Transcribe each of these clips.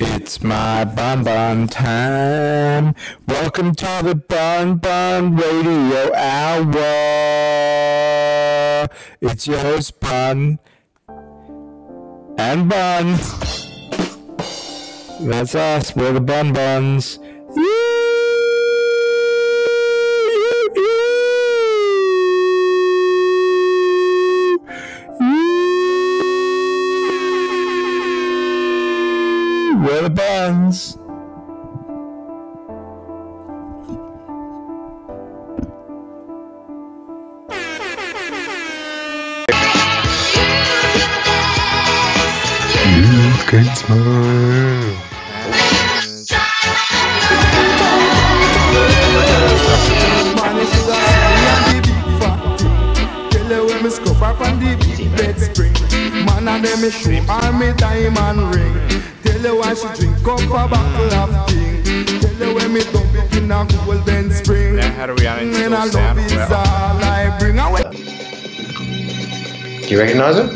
It's my Bun time. Welcome to the Bun Radio Hour. It's your host, Bun. And Bun. That's us. We're the Bun Tell you when me scoop up on the bed spring. Man, and then me show her me diamond ring. Tell you why she drink up a bottle of thing. Tell you when me dump it in a golden spring. Now, how do we And I love is all I bring away. Do you recognize it?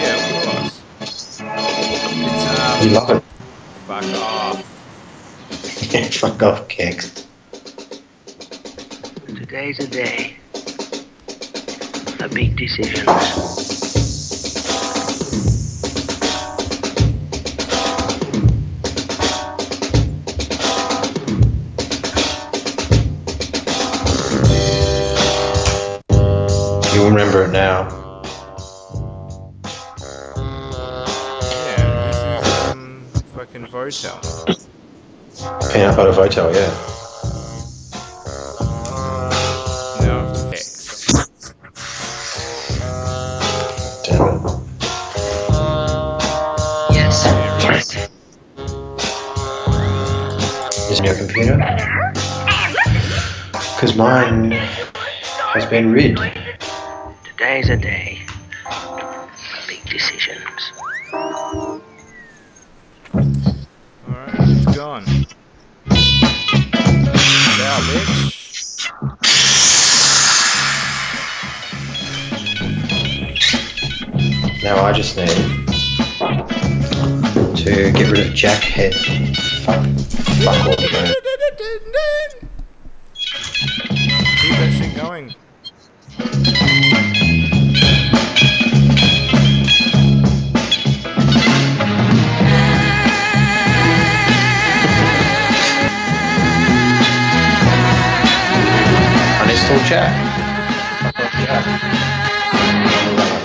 yeah, of course. It's, um, You love fuck off. it. Fuck off, Kext. Today's a day of big decisions. You'll remember it now. Yeah, this is, um, fucking Votel. Peanut butter Votel, yeah. No, text. Damn it. Yes, yes. Is it your computer? Because mine has been rid. Today's a day of big decisions. Alright, it's gone. Ciao, bitch. Now I just need to get rid of Jack Head. Fuck. Fuck all the man. Keep that shit going. Uninstall Jack.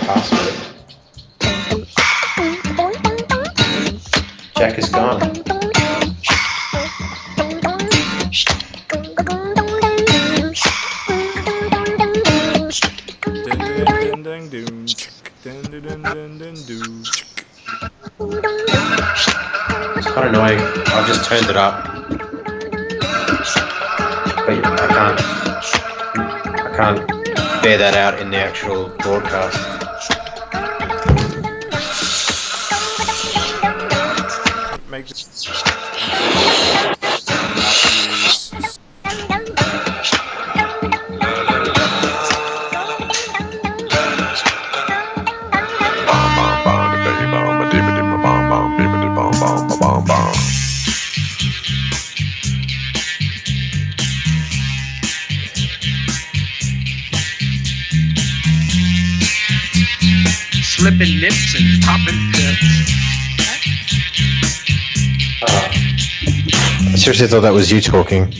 Fuck off Jack. Is gone. It's kind of annoying. I've just turned it up. Can't bear that out in the actual broadcast. Make seriously thought that was you talking.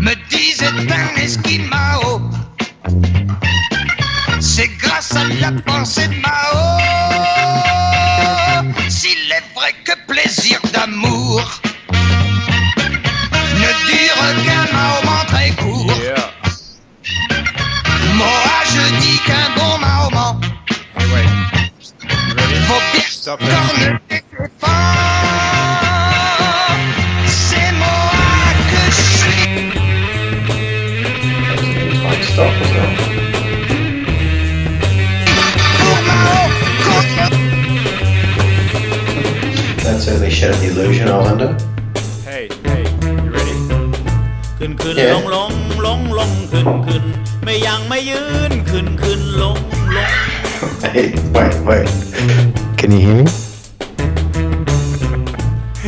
Me disait un esquimao. C'est grâce à la pensée de Mao. S'il est vrai que plaisir d'amour ne dure qu'un moment très court. Yeah. Moi je dis qu'un bon Mahomet Hey? Faut bien Stop certainly shattered the illusion, I wonder. Hey, hey. You ready? ขึ้นขึ้น Yeah. ลงลงลงลงขึ้นขึ้นไม่ยังไม่ยืนขึ้นขึ้นลงลง Hey, wait, wait. Can you hear me?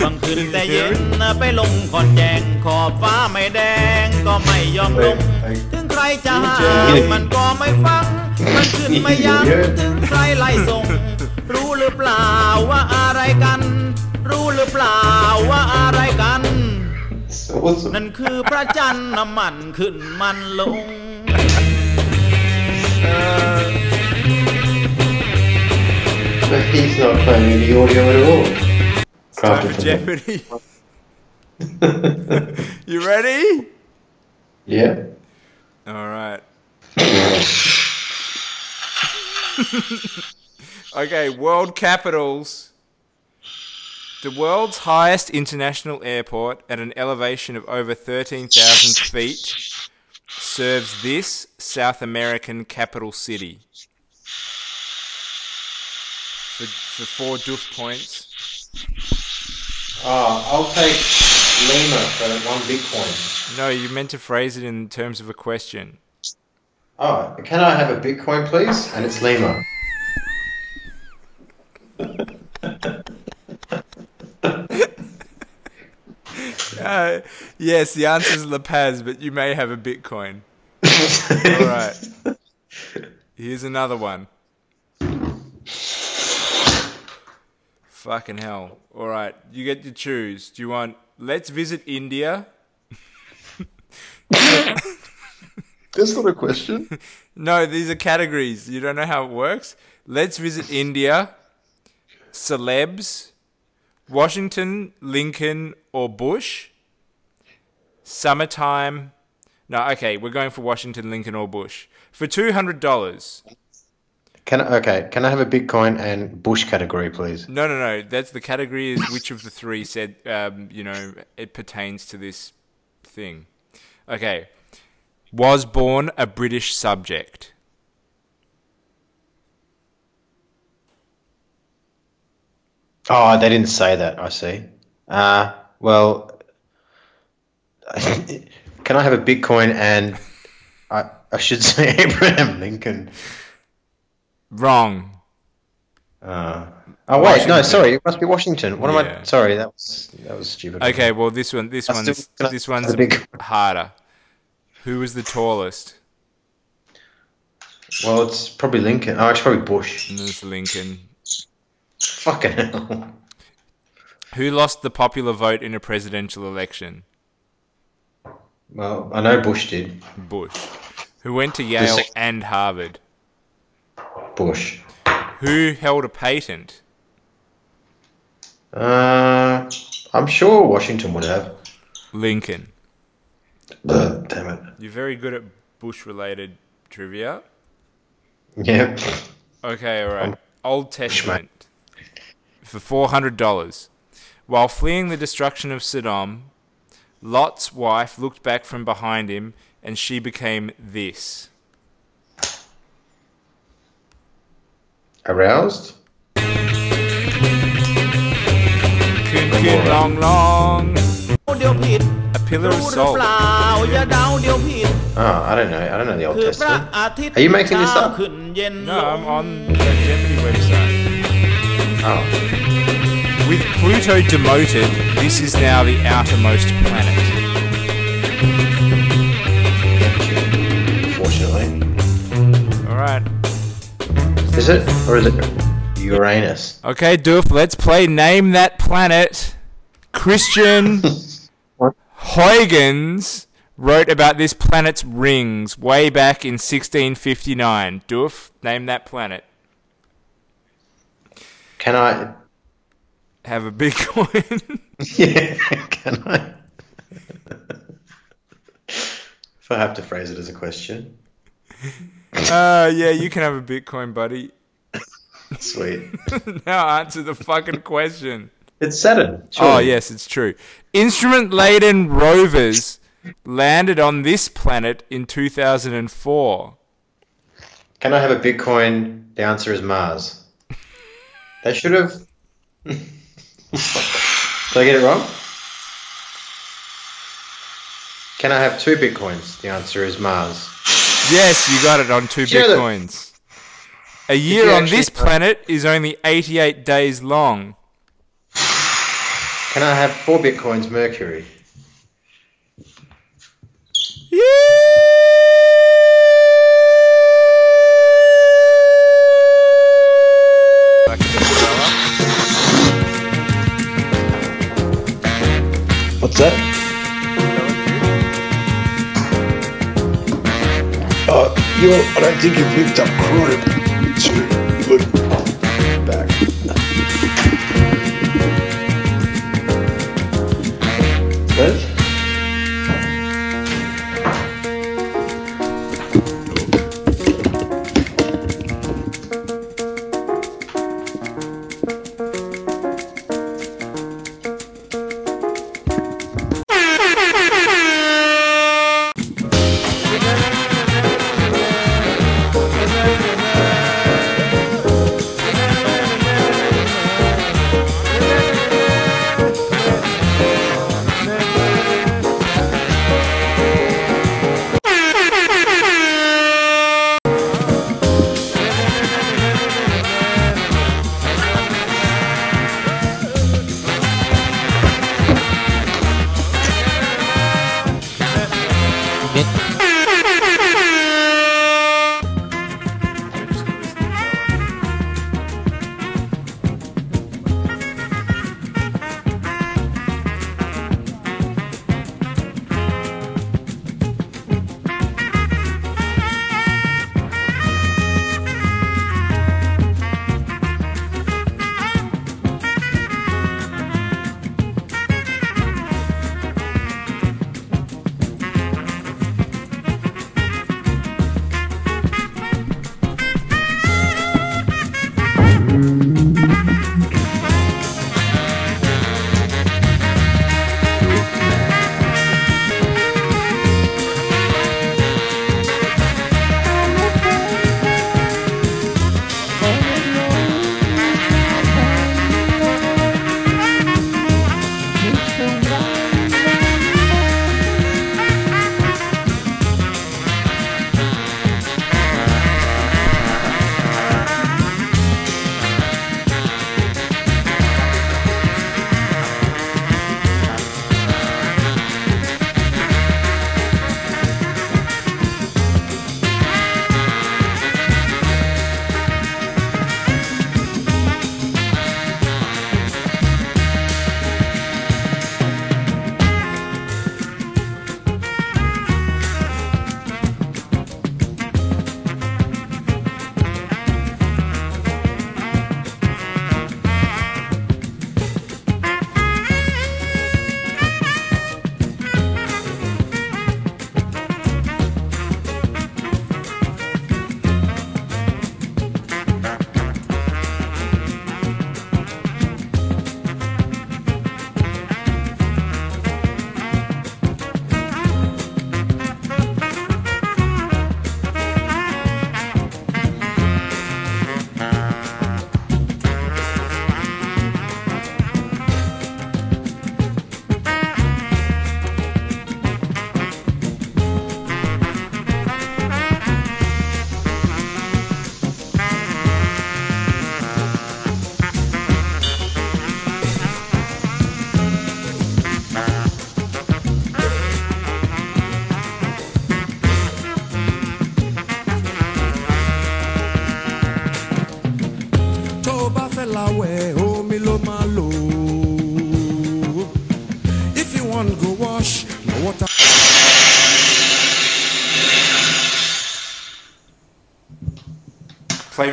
บางคืนแต่เย็นไปลงขอนแจงขอบฟ้าไม่แดงก็ไม่ยอมลงถึงใครจะห้ามมันก็ไม่ฟัง มันขึ้นไม่ยั้งถึงใครไล่ส่ง รู้หรือเปล่าว่าอะไรกันรู้ หรือเปล่าว่าอะไรกัน It's awesome. นั่นคือพระจันทร์น้ำมันขึ้นมันลง But he's not playing any audio at all. Time Crafted for from Jeopardy. you ready? Yeah. All right. okay, world capitals. The world's highest international airport at an elevation of over 13,000 feet serves this South American capital city. For, for four doof points. Oh, I'll take Lima for one Bitcoin. No, you meant to phrase it in terms of a question. Oh, can I have a Bitcoin, please? And it's Lima. Yes, the answer is La Paz, but you may have a Bitcoin. All right. Here's another one. Fucking hell. All right, you get to choose. Do you want let's visit India? That's not a question. No, these are categories. You don't know how it works? Let's visit India, celebs, Washington, Lincoln, or Bush, summertime. No, okay, we're going for Washington, Lincoln, or Bush. For $200. Can I, okay? Can I have a Bitcoin and Bush category, please? No, no, no. That's the category is which of the three said, um, you know, it pertains to this thing. Okay. Was born a British subject. Oh, they didn't say that. I see. Uh, well, can I have a Bitcoin and I, I should say Abraham Lincoln? Wrong. Uh, oh wait, no, sorry, it must be Washington. What am Yeah. I? Sorry, that was that was stupid. Okay, well this one this I still- one's can I- this can I big- harder. Who was the tallest? Well, it's probably Lincoln. Oh, it's probably Bush. And there's Lincoln. Fucking hell. Who lost the popular vote in a presidential election? Well, I know Bush did. Bush. Who went to Yale sec- and Harvard? Bush. Who held a patent? Uh, I'm sure Washington would have. Lincoln. Ugh, damn it. You're very good at Bush related trivia. Yeah. Okay, alright. Old Testament. For $400. While fleeing the destruction of Sodom, Lot's wife looked back from behind him, and she became this. Aroused? Long, long. A pillar of salt. Oh, I don't know. I don't know the Old Testament. Are you making this up? No, I'm on the Jeopardy website. Oh. With Pluto demoted, this is now the outermost planet. Fortunately. Alright. Is it? Or is it? Uranus. Okay, Doof, let's play Name That Planet. Christian Huygens wrote about this planet's rings way back in 1659. Doof, name that planet. Can I? Have a Bitcoin. Yeah. Can I? if I have to phrase it as a question. uh, yeah, you can have a Bitcoin, buddy. Sweet. now answer the fucking question. It's Saturn. Oh, surely. yes, it's true. Instrument laden rovers landed on this planet in 2004. Can I have a Bitcoin? The answer is Mars. They should have. Did I get it wrong? Can I have two Bitcoins? The answer is Mars. Yes, you got it on two Bitcoins. A year on actually- this planet is only 88 days long. Can I have four Bitcoins Mercury? What's that? Uh, you I don't think you've lived up crime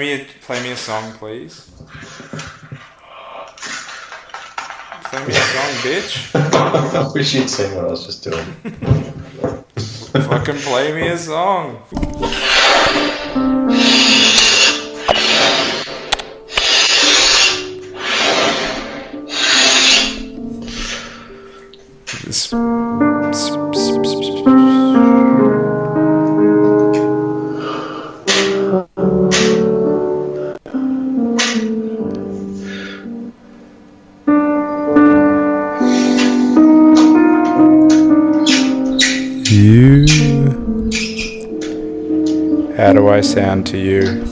me a play me a song, please. Play me a song, bitch. I wish you'd seen what I was just doing. Fucking play me a song. This- I sound to you?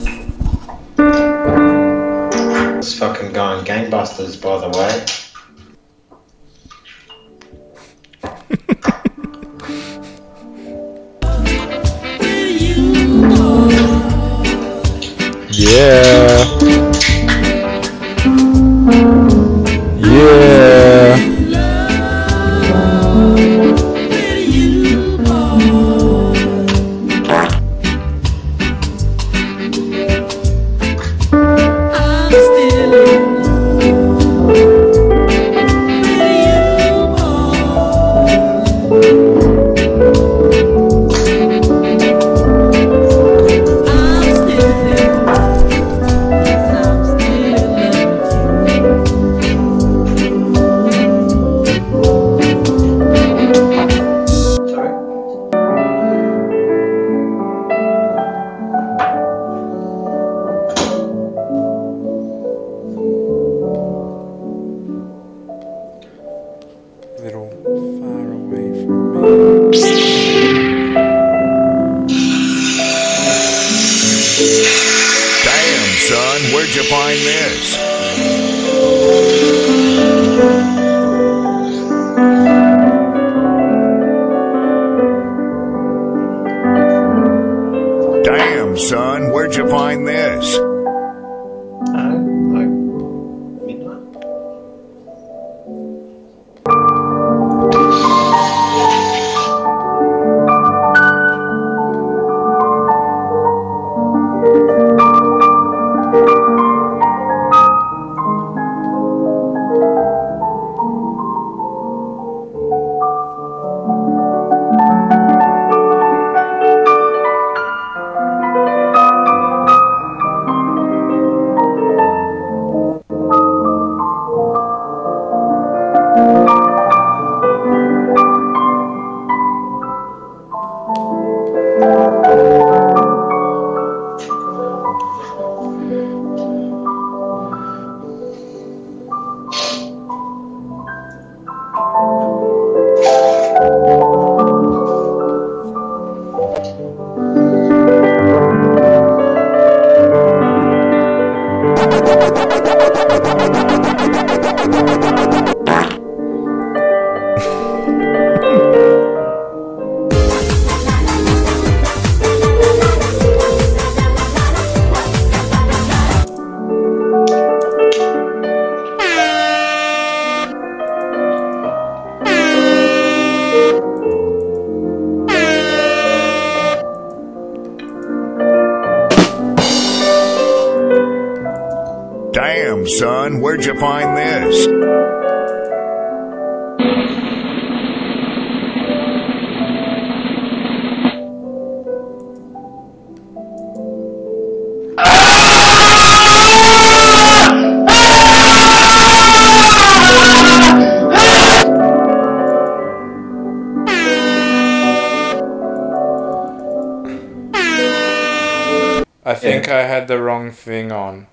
Thing on.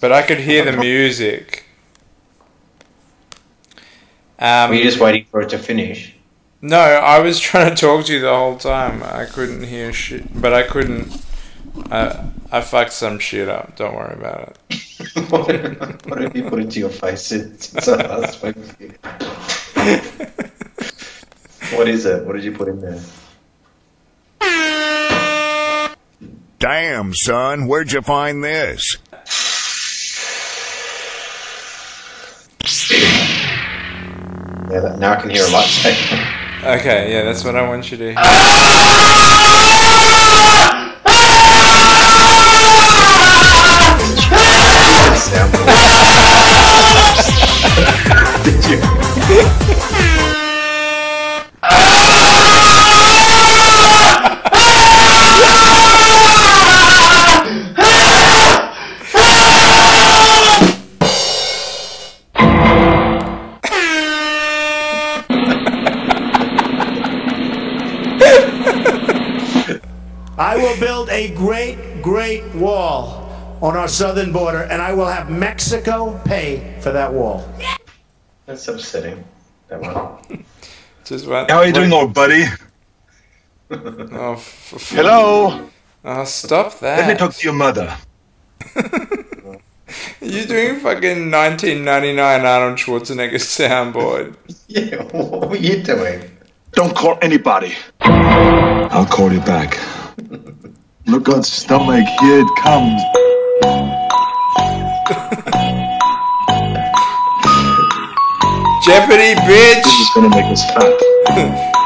But I could hear the music. Um, Were you just waiting for it to finish? no, I was trying to talk to you the whole time. I couldn't hear shit, but I couldn't. I I fucked some shit up. Don't worry about it. what, what you put into your face since since I last spoke to you? What is it? What did you put in there? Damn, son, where'd you find this? Yeah, now I can hear a lot. okay, yeah, that's what I want you to hear. a great, great wall on our southern border, and I will have Mexico pay for that wall. That's upsetting. That one. Just what? How are you doing, old buddy? Oh, f- f- Hello. oh, stop that. Let me talk to your mother. You're doing fucking 1999 Arnold Schwarzenegger soundboard. Yeah, what were you doing? Don't call anybody. I'll call you back. Look on stomach. Here it comes. Jeopardy, bitch! This is gonna make us fat.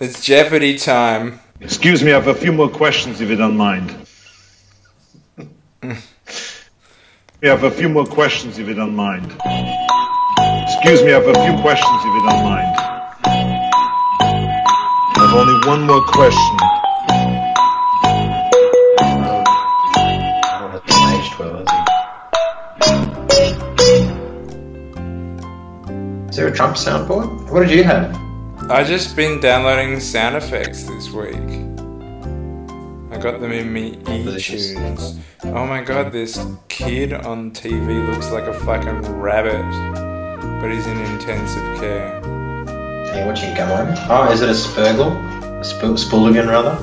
It's Jeopardy time. Excuse me, I have a few more questions if you don't mind. We have a few more questions if you don't mind. Excuse me, I have a few questions if you don't mind. I have only one more question. Oh, aged well, is? Is there a Trump soundboard? What did you have? I just been downloading sound effects this week. I got them in me e-tunes. Oh my god, this kid on TV looks like a fucking rabbit, but he's in intensive care. Are you watching Gummo? Oh, is it a Spurgle? A Sp- Spooligan, rather?